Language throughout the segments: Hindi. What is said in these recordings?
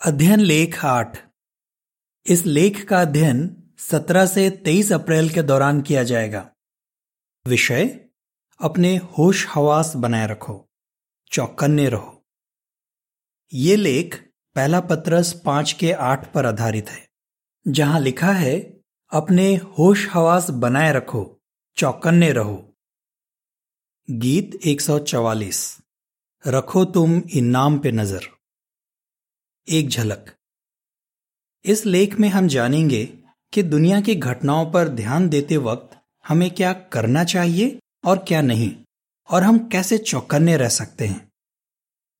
अध्ययन लेख आठ। इस लेख का अध्ययन 17 से 23 अप्रैल के दौरान किया जाएगा। विषय, अपने होश हवास बनाए रखो, चौकन्ने रहो। ये लेख पहला पत्रस पाँच के आठ पर आधारित है, जहाँ लिखा है, अपने होश हवास बनाए रखो, चौकन्ने रहो। गीत 144 रखो तुम इनाम पे नज़र। एक झलक। इस लेख में हम जानेंगे कि दुनिया की घटनाओं पर ध्यान देते वक्त हमें क्या करना चाहिए और क्या नहीं, और हम कैसे चौकन्ने रह सकते हैं।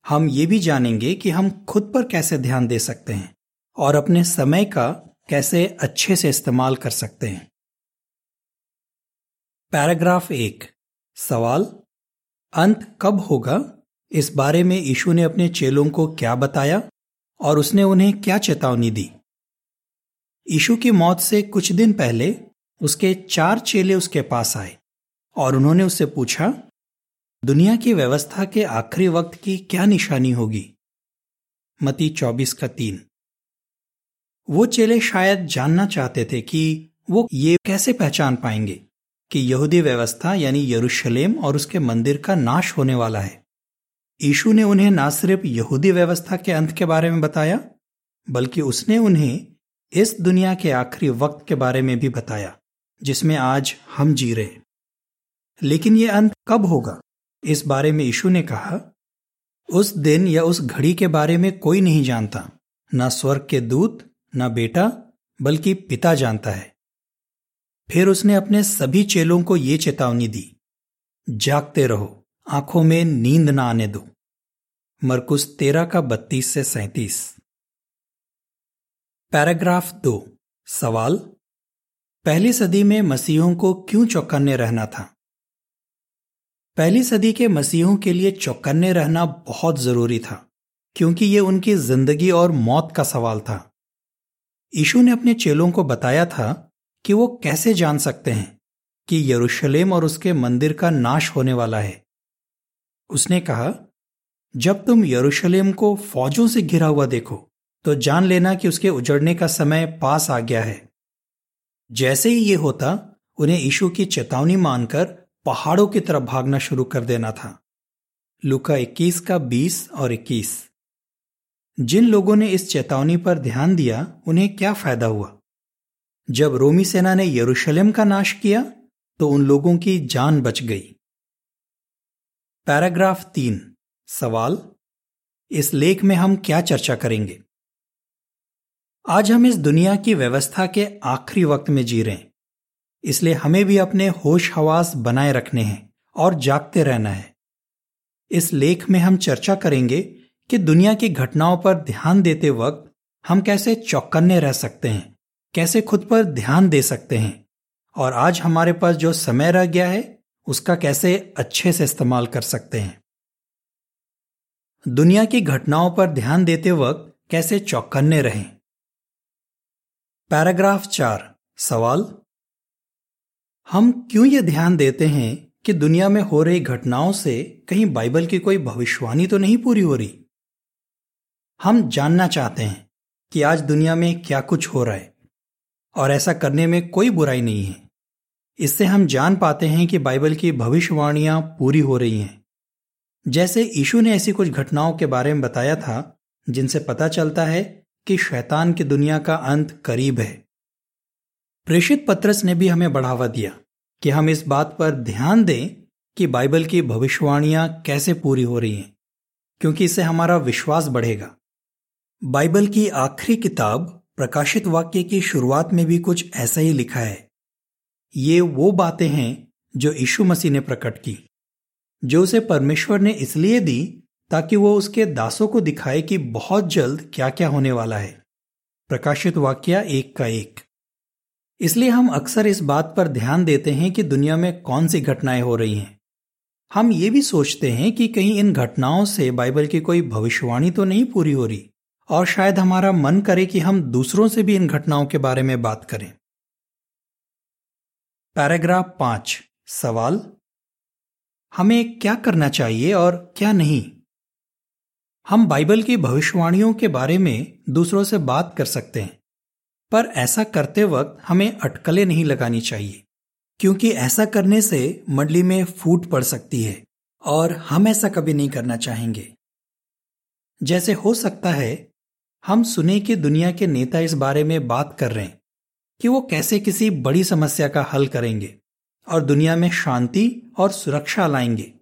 हम ये भी जानेंगे कि हम खुद पर कैसे ध्यान दे सकते हैं और अपने समय का कैसे अच्छे से इस्तेमाल कर सकते हैं। पैराग्राफ एक। सवाल, अंत कब होगा? इस बारे में यीशु ने अपने चेलों को क्या बताया? और उसने उन्हें क्या चेतावनी दी? यीशु की मौत से कुछ दिन पहले उसके चार चेले उसके पास आए और उन्होंने उससे पूछा, दुनिया की व्यवस्था के आखिरी वक्त की क्या निशानी होगी? मती चौबीस का तीन। वो चेले शायद जानना चाहते थे कि वो ये कैसे पहचान पाएँगे कि यहूदी व्यवस्था यानी यरूशलेम और उसके मंदिर का नाश होने वाला है। यीशु ने उन्हें न सिर्फ़ यहूदी व्यवस्था के अंत के बारे में बताया, बल्कि उसने उन्हें इस दुनिया के आखिरी वक्त के बारे में भी बताया, जिसमें आज हम जी रहे लेकिन यह अंत कब होगा? इस बारे में यीशु ने कहा, उस दिन या उस घड़ी के बारे में कोई नहीं जानता, ना स्वर्ग के दूत, ना बेटा, बल्कि पिता जानता है। फिर उसने अपने सभी चेलों को ये चेतावनी दी, जागते रहो। आँखों में नींद ना आने दो। मरकुस तेरह का बत्तीस से सैतीस। पैराग्राफ दो। सवाल, पहली सदी में मसीहों को क्यों चौकन्ने रहना था? पहली सदी के मसीहों के लिए चौकन्ने रहना बहुत ज़रूरी था, क्योंकि यह उनकी ज़िंदगी और मौत का सवाल था। यीशु ने अपने चेलों को बताया था कि वो कैसे जान सकते हैं कि यरूशलेम और उसके मंदिर का नाश होने वाला है। उसने कहा, जब तुम यरूशलेम को फौजों से घिरा हुआ देखो तो जान लेना कि उसके उजड़ने का समय पास आ गया है। जैसे ही ये होता, उन्हें यीशु की चेतावनी मानकर पहाड़ों की तरफ़ भागना शुरू कर देना था। लुका 21 का 20 और 21 जिन लोगों ने इस चेतावनी पर ध्यान दिया, उन्हें क्या फ़ायदा हुआ? जब रोमी सेना ने यरूशलेम का नाश किया तो उन लोगों की जान बच गई। पैराग्राफ तीन, सवाल, इस लेख में हम क्या चर्चा करेंगे? आज हम इस दुनिया की व्यवस्था के आखिरी वक्त में जी रहे हैं, इसलिए हमें भी अपने होश हवास बनाए रखने हैं और जागते रहना है। इस लेख में हम चर्चा करेंगे कि दुनिया की घटनाओं पर ध्यान देते वक्त हम कैसे चौकन्ने रह सकते हैं, कैसे खुद पर ध्यान दे सकते हैं, और आज हमारे पास जो समय रह गया है उसका कैसे अच्छे से इस्तेमाल कर सकते हैं? दुनिया की घटनाओं पर ध्यान देते वक्त कैसे चौकन्ने रहें? पैराग्राफ चार, सवाल? हम क्यों यह ध्यान देते हैं कि दुनिया में हो रही घटनाओं से कहीं बाइबल की कोई भविष्यवाणी तो नहीं पूरी हो रही? हम जानना चाहते हैं कि आज दुनिया में क्या कुछ हो रहा है और ऐसा करने में कोई बुराई नहीं है। इससे हम जान पाते हैं कि बाइबल की भविष्यवाणियाँ पूरी हो रही हैं। जैसे यीशु ने ऐसी कुछ घटनाओं के बारे में बताया था, जिनसे पता चलता है कि शैतान की दुनिया का अंत करीब है। प्रेषित पत्रस ने भी हमें बढ़ावा दिया कि हम इस बात पर ध्यान दें कि बाइबल की भविष्यवाणियाँ कैसे पूरी हो रही हैं, क्योंकि इससे हमारा विश्वास बढ़ेगा। बाइबल की आखिरी किताब प्रकाशित वाक्य की शुरुआत में भी कुछ ऐसा ही लिखा है। ये वो बातें हैं जो यीशु मसीह ने प्रकट की, जो उसे परमेश्वर ने इसलिए दी ताकि वो उसके दासों को दिखाए कि बहुत जल्द क्या क्या होने वाला है। प्रकाशित वाक्य एक का एक। इसलिए हम अक्सर इस बात पर ध्यान देते हैं कि दुनिया में कौन सी घटनाएँ हो रही हैं। हम ये भी सोचते हैं कि कहीं इन घटनाओं से बाइबल की कोई भविष्यवाणी तो नहीं पूरी हो रही, और शायद हमारा मन करे कि हम दूसरों से भी इन घटनाओं के बारे में बात करें। पैराग्राफ पाँच, सवाल। हमें क्या करना चाहिए और क्या नहीं? हम बाइबल की भविष्यवाणियों के बारे में दूसरों से बात कर सकते हैं, पर ऐसा करते वक्त हमें अटकलें नहीं लगानी चाहिए, क्योंकि ऐसा करने से मंडली में फूट पड़ सकती है और हम ऐसा कभी नहीं करना चाहेंगे। जैसे हो सकता है, हम सुने कि दुनिया के नेता इस बारे में बात कर रहे हैं कि वो कैसे किसी बड़ी समस्या का हल करेंगे और दुनिया में शांति और सुरक्षा लाएँगे।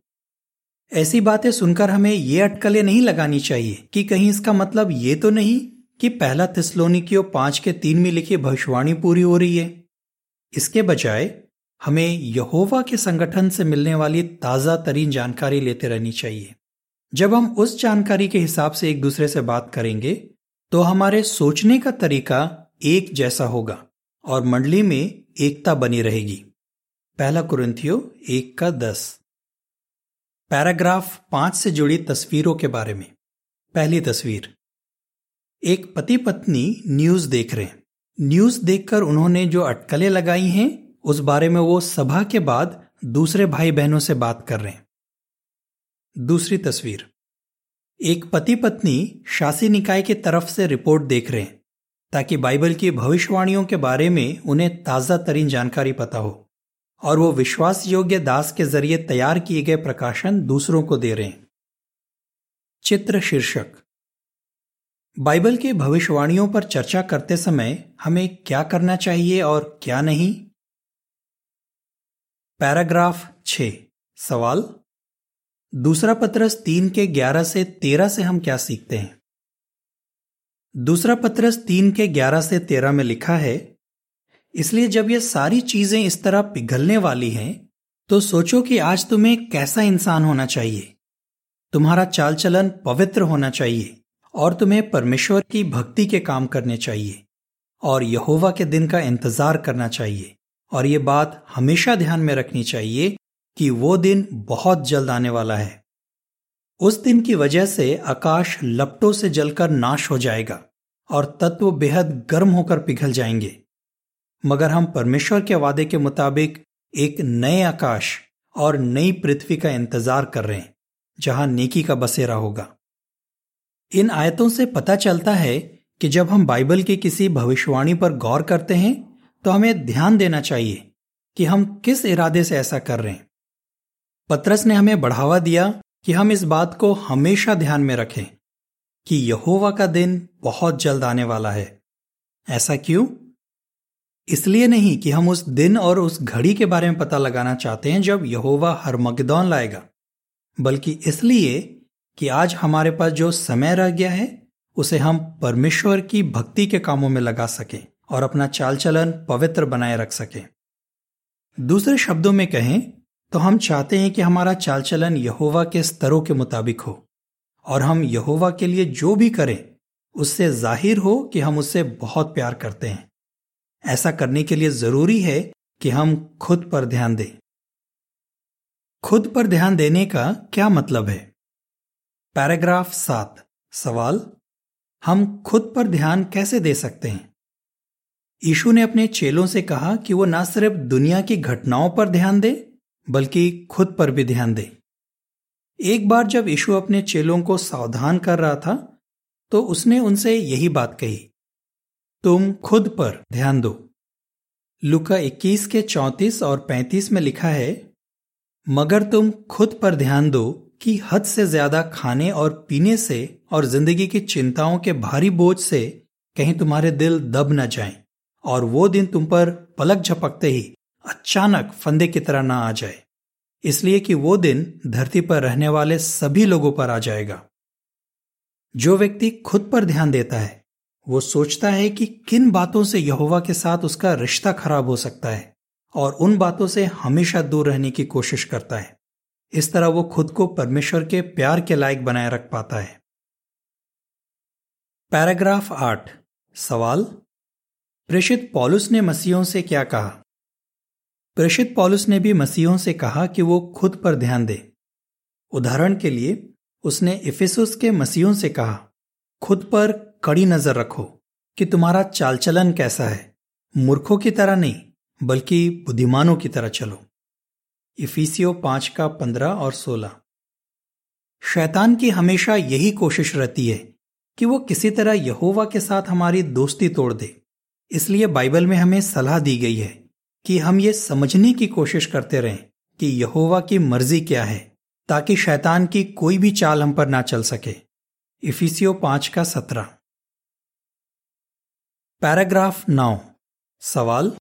ऐसी बातें सुनकर हमें ये अटकलें नहीं लगानी चाहिए कि कहीं इसका मतलब ये तो नहीं कि पहला तिस्लोनिकियो पाँच के तीन में लिखी भविष्यवाणी पूरी हो रही है। इसके बजाय, हमें यहोवा के संगठन से मिलने वाली ताज़ा तरीन जानकारी लेते रहनी चाहिए। जब हम उस जानकारी के हिसाब से एक दूसरे से बात करेंगे तो हमारे सोचने का तरीका एक जैसा होगा। और मंडली में एकता बनी रहेगी। पहला कुरंथियो एक का दस। पैराग्राफ पाँच से जुड़ी तस्वीरों के बारे में। पहली तस्वीर। एक पति पत्नी न्यूज़ देख रहे हैं। न्यूज़ देखकर उन्होंने जो अटकलें लगाई हैं, उस बारे में वो सभा के बाद दूसरे भाई बहनों से बात कर रहे हैं। दूसरी तस्वीर। एक पति पत्नी शासी निकाय की तरफ़ से रिपोर्ट देख रहे हैं। ताकि बाइबल की भविष्यवाणियों के बारे में उन्हें ताज़ा तरीन जानकारी पता हो और वो विश्वास योग्य दास के ज़रिए तैयार किए गए प्रकाशन दूसरों को दे रहे चित्र शीर्षक। बाइबल की भविष्यवाणियों पर चर्चा करते समय हमें क्या करना चाहिए और क्या नहीं? पैराग्राफ छ। सवाल? दूसरा पत्रस तीन के ग्यारह से तेरह से हम क्या सीखते हैं? दूसरा पत्रस तीन के ग्यारह से तेरह में लिखा है, इसलिए जब ये सारी चीज़ें इस तरह पिघलने वाली हैं तो सोचो कि आज तुम्हें कैसा इंसान होना चाहिए। तुम्हारा चाल चलन पवित्र होना चाहिए और तुम्हें परमेश्वर की भक्ति के काम करने चाहिए और यहोवा के दिन का इंतज़ार करना चाहिए और ये बात हमेशा ध्यान में रखनी चाहिए कि वो दिन बहुत जल्द आने वाला है। उस दिन की वजह से आकाश लपटों से जलकर नाश हो जाएगा और तत्व बेहद गर्म होकर पिघल जाएँगे। मगर हम परमेश्वर के वादे के मुताबिक एक नए आकाश और नई पृथ्वी का इंतज़ार कर रहे हैं, जहाँ नेकी का बसेरा होगा। इन आयतों से पता चलता है कि जब हम बाइबल की किसी भविष्यवाणी पर गौर करते हैं तो हमें ध्यान देना चाहिए कि हम किस इरादे से ऐसा कर रहे हैं। पत्रस ने हमें बढ़ावा दिया कि हम इस बात को हमेशा ध्यान में रखें कि यहोवा का दिन बहुत जल्द आने वाला है। ऐसा क्यों? इसलिए नहीं कि हम उस दिन और उस घड़ी के बारे में पता लगाना चाहते हैं जब यहोवा हर मगदौन लाएगा, बल्कि इसलिए कि आज हमारे पास जो समय रह गया है, उसे हम परमेश्वर की भक्ति के कामों में लगा सकें और अपना चाल चलन पवित्र बनाए रख सकें। दूसरे शब्दों में कहें तो हम चाहते हैं कि हमारा चाल चलन यहोवा के स्तरों के मुताबिक हो, और हम यहोवा के लिए जो भी करें, उससे ज़ाहिर हो कि हम उससे बहुत प्यार करते हैं। ऐसा करने के लिए ज़रूरी है कि हम खुद पर ध्यान दें। खुद पर ध्यान देने का क्या मतलब है? पैराग्राफ सात, सवाल, हम खुद पर ध्यान कैसे दे सकते हैं? यीशु ने अपने चेलों से कहा कि वो ना सिर्फ़ दुनिया की घटनाओं पर ध्यान दे बल्कि खुद पर भी ध्यान दे। एक बार जब यीशु अपने चेलों को सावधान कर रहा था तो उसने उनसे यही बात कही, तुम खुद पर ध्यान दो। लुका 21 के 34 और 35 में लिखा है, मगर तुम खुद पर ध्यान दो कि हद से ज़्यादा खाने और पीने से और ज़िंदगी की चिंताओं के भारी बोझ से कहीं तुम्हारे दिल दब न जाएँ, और वो दिन तुम पर पलक झपकते ही अचानक फंदे की तरह ना आ जाए। इसलिए कि वो दिन धरती पर रहने वाले सभी लोगों पर आ जाएगा। जो व्यक्ति खुद पर ध्यान देता है, वो सोचता है कि किन बातों से यहोवा के साथ उसका रिश्ता खराब हो सकता है और उन बातों से हमेशा दूर रहने की कोशिश करता है। इस तरह वो खुद को परमेश्वर के प्यार के लायक बनाए रख पाता है। पैराग्राफ आठ, सवाल? प्रेषित पॉलुस ने मसीहों से क्या कहा? प्रेषित पॉलुस ने भी मसीहों से कहा कि वो खुद पर ध्यान दे। उदाहरण के लिए, उसने इफिसुस के मसीहों से कहा, खुद पर कड़ी नज़र रखो कि तुम्हारा चालचलन कैसा है। मूर्खों की तरह नहीं, बल्कि बुद्धिमानों की तरह चलो। इफिसियो पाँच का पंद्रह और सोलह। शैतान की हमेशा यही कोशिश रहती है कि वो किसी तरह यहोवा के साथ हमारी दोस्ती तोड़ दे। इसलिए बाइबल में हमें सलाह दी गई है कि हम ये समझने की कोशिश करते रहें कि यहोवा की मर्ज़ी क्या है, ताकि शैतान की कोई भी चाल हम पर ना चल सके। इफिसियो पाँच का सत्रह। पैराग्राफ नौ। सवाल,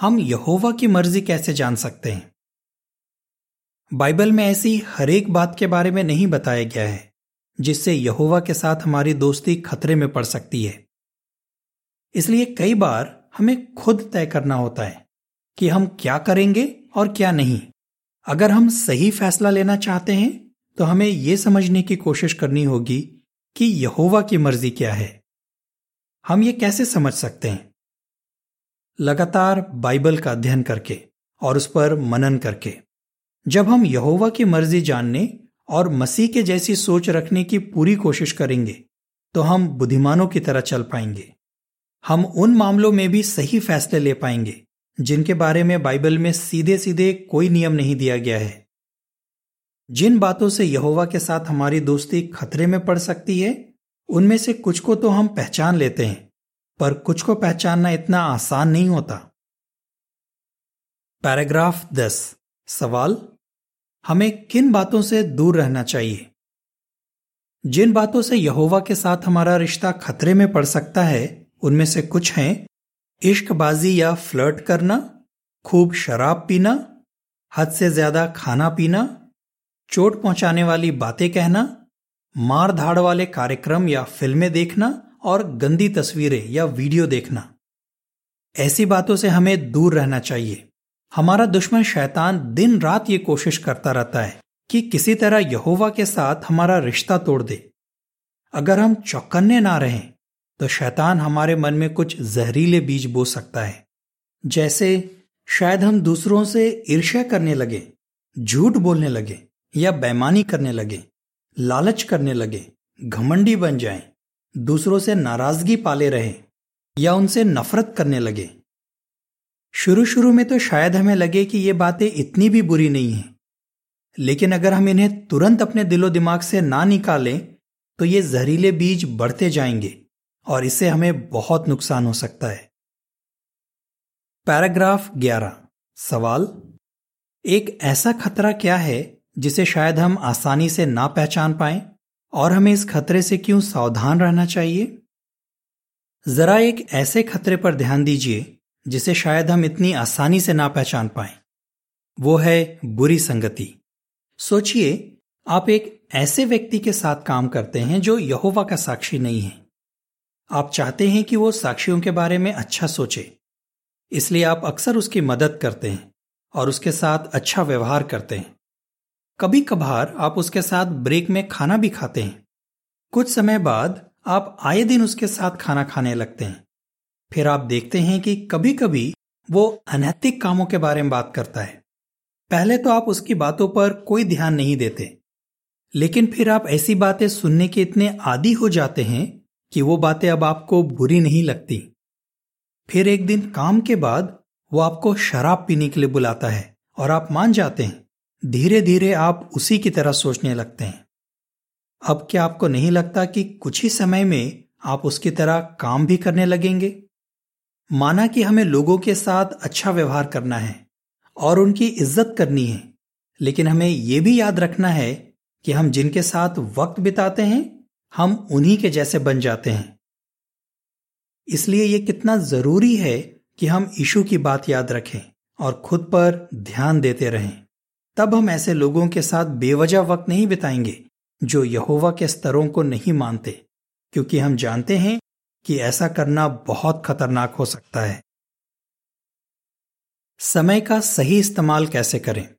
हम यहोवा की मर्ज़ी कैसे जान सकते हैं? बाइबल में ऐसी हर एक बात के बारे में नहीं बताया गया है, जिससे यहोवा के साथ हमारी दोस्ती खतरे में पड़ सकती है। इसलिए कई बार हमें खुद तय करना होता है कि हम क्या करेंगे और क्या नहीं। अगर हम सही फैसला लेना चाहते हैं तो हमें यह समझने की कोशिश करनी होगी कि यहोवा की मर्ज़ी क्या है। हम ये कैसे समझ सकते हैं? लगातार बाइबल का अध्ययन करके और उस पर मनन करके। जब हम यहोवा की मर्ज़ी जानने और मसीह के जैसी सोच रखने की पूरी कोशिश करेंगे तो हम बुद्धिमानों की तरह चल पाएँगे। हम उन मामलों में भी सही फैसले ले पाएँगे, जिनके बारे में बाइबल में सीधे सीधे कोई नियम नहीं दिया गया है। जिन बातों से यहोवा के साथ हमारी दोस्ती खतरे में पड़ सकती है, उनमें से कुछ को तो हम पहचान लेते हैं, पर कुछ को पहचानना इतना आसान नहीं होता। पैराग्राफ दस। सवाल, हमें किन बातों से दूर रहना चाहिए? जिन बातों से यहोवा के साथ हमारा रिश्ता खतरे में पड़ सकता है उनमें से कुछ हैं, इश्कबाजी या फ्लर्ट करना, खूब शराब पीना, हद से ज़्यादा खाना पीना, चोट पहुँचाने वाली बातें कहना, मार धाड़ वाले कार्यक्रम या फ़िल्में देखना और गंदी तस्वीरें या वीडियो देखना। ऐसी बातों से हमें दूर रहना चाहिए। हमारा दुश्मन शैतान दिन रात ये कोशिश करता रहता है कि किसी तरह यहोवा के साथ हमारा रिश्ता तोड़ दे। अगर हम चौकन्ने ना रहें तो शैतान हमारे मन में कुछ जहरीले बीज बो सकता है। जैसे शायद हम दूसरों से ईर्ष्या करने लगे झूठ बोलने लगे या बेमानी करने लगे लालच करने लगे घमंडी बन जाएँ, दूसरों से नाराज़गी पाले रहे या उनसे नफरत करने लगे। शुरू शुरू में तो शायद हमें लगे कि ये बातें इतनी भी बुरी नहीं हैं। लेकिन अगर हम इन्हें तुरंत अपने दिलो दिमाग से ना निकालें तो ये जहरीले बीज बढ़ते जाएँगे। और इससे हमें बहुत नुकसान हो सकता है। पैराग्राफ 11 सवाल, एक ऐसा खतरा क्या है जिसे शायद हम आसानी से ना पहचान पाए और हमें इस खतरे से क्यों सावधान रहना चाहिए? जरा एक ऐसे खतरे पर ध्यान दीजिए जिसे शायद हम इतनी आसानी से ना पहचान पाए। वो है बुरी संगति। सोचिए, आप एक ऐसे व्यक्ति के साथ काम करते हैं जो यहोवा का साक्षी नहीं है। आप चाहते हैं कि वो साक्षियों के बारे में अच्छा सोचे। इसलिए आप अक्सर उसकी मदद करते हैं और उसके साथ अच्छा व्यवहार करते हैं। कभी कभार आप उसके साथ ब्रेक में खाना भी खाते हैं। कुछ समय बाद आप आए दिन उसके साथ खाना खाने लगते हैं। फिर आप देखते हैं कि कभी कभी वो अनैतिक कामों के बारे में बात करता है। पहले तो आप उसकी बातों पर कोई ध्यान नहीं देते। लेकिन फिर आप ऐसी बातें सुनने के इतने आदि हो जाते हैं कि वो बातें अब आपको बुरी नहीं लगती। फिर एक दिन काम के बाद वो आपको शराब पीने के लिए बुलाता है और आप मान जाते हैं धीरे धीरे आप उसी की तरह सोचने लगते हैं। अब क्या आपको नहीं लगता कि कुछ ही समय में आप उसकी तरह काम भी करने लगेंगे? माना कि हमें लोगों के साथ अच्छा व्यवहार करना है और उनकी इज़्ज़त करनी है, लेकिन हमें यह भी याद रखना है कि हम जिनके साथ वक्त बिताते हैं हम उन्हीं के जैसे बन जाते हैं। इसलिए यह कितना ज़रूरी है कि हम ईशु की बात याद रखें और खुद पर ध्यान देते रहें। तब हम ऐसे लोगों के साथ बेवजह वक्त नहीं बिताएँगे जो यहोवा के स्तरों को नहीं मानते, क्योंकि हम जानते हैं कि ऐसा करना बहुत खतरनाक हो सकता है। समय का सही इस्तेमाल कैसे करें?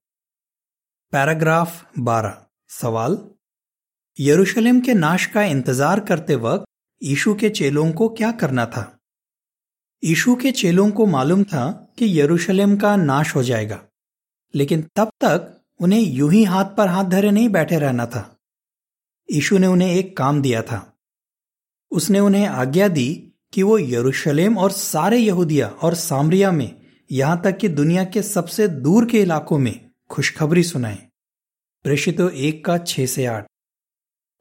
पैराग्राफ 12 सवाल यरूशलेम के नाश का इंतज़ार करते वक्त ईशु के चेलों को क्या करना था? ईशु के चेलों को मालूम था कि यरूशलेम का नाश हो जाएगा, लेकिन तब तक उन्हें यूँ ही हाथ पर हाथ धरे नहीं बैठे रहना था। यीशु ने उन्हें एक काम दिया था। उसने उन्हें आज्ञा दी कि वो यरूशलेम और सारे यहूदिया और सामरिया में यहाँ तक कि दुनिया के सबसे दूर के इलाकों में खुशखबरी सुनाएँ। प्रेषितो एक का छह से आठ।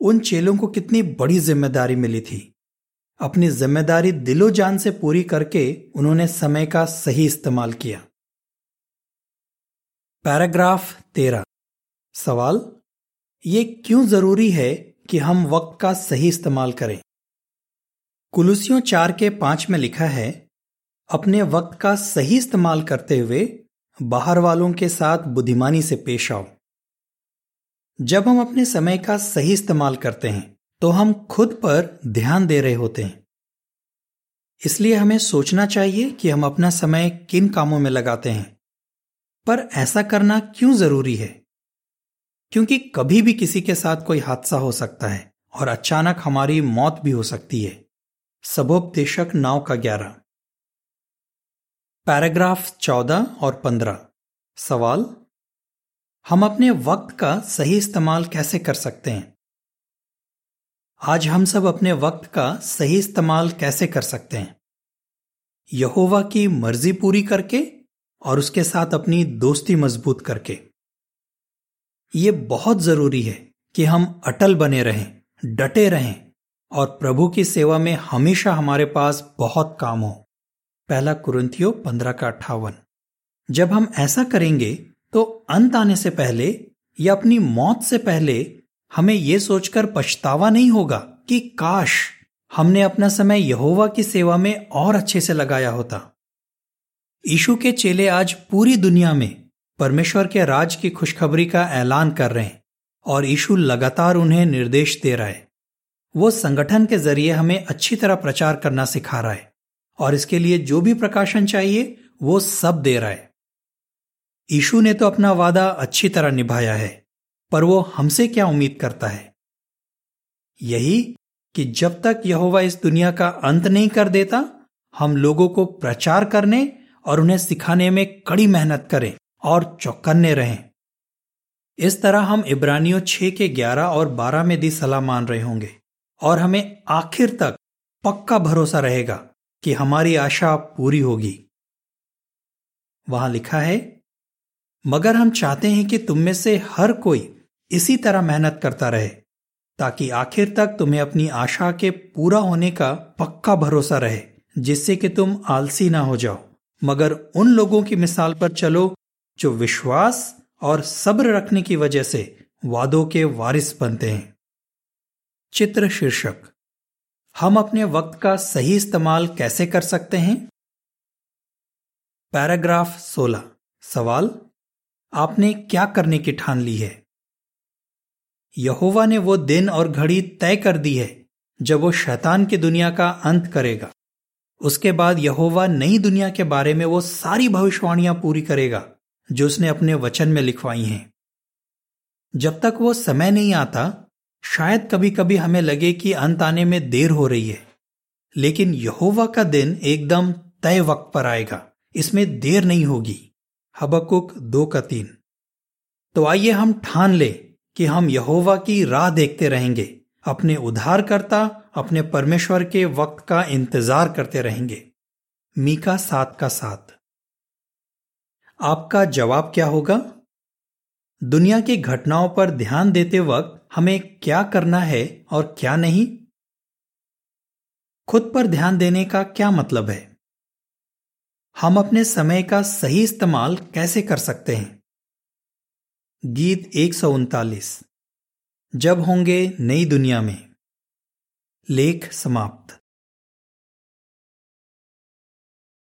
उन चेलों को कितनी बड़ी ज़िम्मेदारी मिली थी। अपनी ज़िम्मेदारी दिलो जान से पूरी करके उन्होंने समय का सही इस्तेमाल किया। पैराग्राफ तेरह। सवाल, ये क्यों ज़रूरी है कि हम वक्त का सही इस्तेमाल करें? कुलुसियों चार के पाँच में लिखा है, अपने वक्त का सही इस्तेमाल करते हुए बाहर वालों के साथ बुद्धिमानी से पेश आओ। जब हम अपने समय का सही इस्तेमाल करते हैं तो हम खुद पर ध्यान दे रहे होते हैं। इसलिए हमें सोचना चाहिए कि हम अपना समय किन कामों में लगाते हैं। पर ऐसा करना क्यों ज़रूरी है? क्योंकि कभी भी किसी के साथ कोई हादसा हो सकता है और अचानक हमारी मौत भी हो सकती है। सबोपदेशक नाव का ग्यारह। पैराग्राफ चौदह और पंद्रह। सवाल हम अपने वक्त का सही इस्तेमाल कैसे कर सकते हैं? आज हम सब अपने वक्त का सही इस्तेमाल कैसे कर सकते हैं? यहोवा की मर्ज़ी पूरी करके और उसके साथ अपनी दोस्ती मज़बूत करके। ये बहुत ज़रूरी है कि हम अटल बने रहें, डटे रहें और प्रभु की सेवा में हमेशा हमारे पास बहुत काम हो। पहला कुरंथियो पंद्रह का अट्ठावन। जब हम ऐसा करेंगे तो अंत आने से पहले या अपनी मौत से पहले हमें यह सोचकर पछतावा नहीं होगा कि काश हमने अपना समय यहोवा की सेवा में और अच्छे से लगाया होता। ईशु के चेले आज पूरी दुनिया में परमेश्वर के राज की खुशखबरी का ऐलान कर रहे हैं और ईशु लगातार उन्हें निर्देश दे रहा है। वो संगठन के ज़रिए हमें अच्छी तरह प्रचार करना सिखा रहा है और इसके लिए जो भी प्रकाशन चाहिए, वो सब दे रहा है। ईशु ने तो अपना वादा अच्छी तरह निभाया है, पर वो हमसे क्या उम्मीद करता है? यही कि जब तक यहोवा इस दुनिया का अंत नहीं कर देता, हम लोगों को प्रचार करने और उन्हें सिखाने में कड़ी मेहनत करें और चौकन्ने रहें। इस तरह हम इब्रानियों छह के ग्यारह और बारह में दी सलाह मान रहे होंगे और हमें आखिर तक पक्का भरोसा रहेगा कि हमारी आशा पूरी होगी। वहाँ लिखा है मगर हम चाहते हैं कि तुम में से हर कोई इसी तरह मेहनत करता रहे, ताकि आखिर तक तुम्हें अपनी आशा के पूरा होने का पक्का भरोसा रहे, जिससे कि तुम आलसी ना हो जाओ। मगर उन लोगों की मिसाल पर चलो, जो विश्वास और सब्र रखने की वजह से वादों के वारिस बनते हैं। चित्र शीर्षक। हम अपने वक्त का सही इस्तेमाल कैसे कर सकते हैं? पैराग्राफ 16 सवाल आपने क्या करने की ठान ली है? यहोवा ने वो दिन और घड़ी तय कर दी है, जब वो शैतान की दुनिया का अंत करेगा। उसके बाद यहोवा नई दुनिया के बारे में वो सारी भविष्यवाणियाँ पूरी करेगा, जो उसने अपने वचन में लिखवाई हैं। जब तक वो समय नहीं आता, शायद कभी कभी हमें लगे कि अंत आने में देर हो रही है। लेकिन यहोवा का दिन एकदम तय वक्त पर आएगा, इसमें देर नहीं होगी। हबकुक दो का तीन। तो आइए हम ठान ले कि हम यहोवा की राह देखते रहेंगे, अपने उद्धारकर्ता, अपने परमेश्वर के वक्त का इंतज़ार करते रहेंगे। मीका सात का सात। आपका जवाब क्या होगा? दुनिया की घटनाओं पर ध्यान देते वक्त हमें क्या करना है और क्या नहीं? खुद पर ध्यान देने का क्या मतलब है? हम अपने समय का सही इस्तेमाल कैसे कर सकते हैं? गीत एक सौ उनतालीस। जब होंगे नई दुनिया में। लेख समाप्त।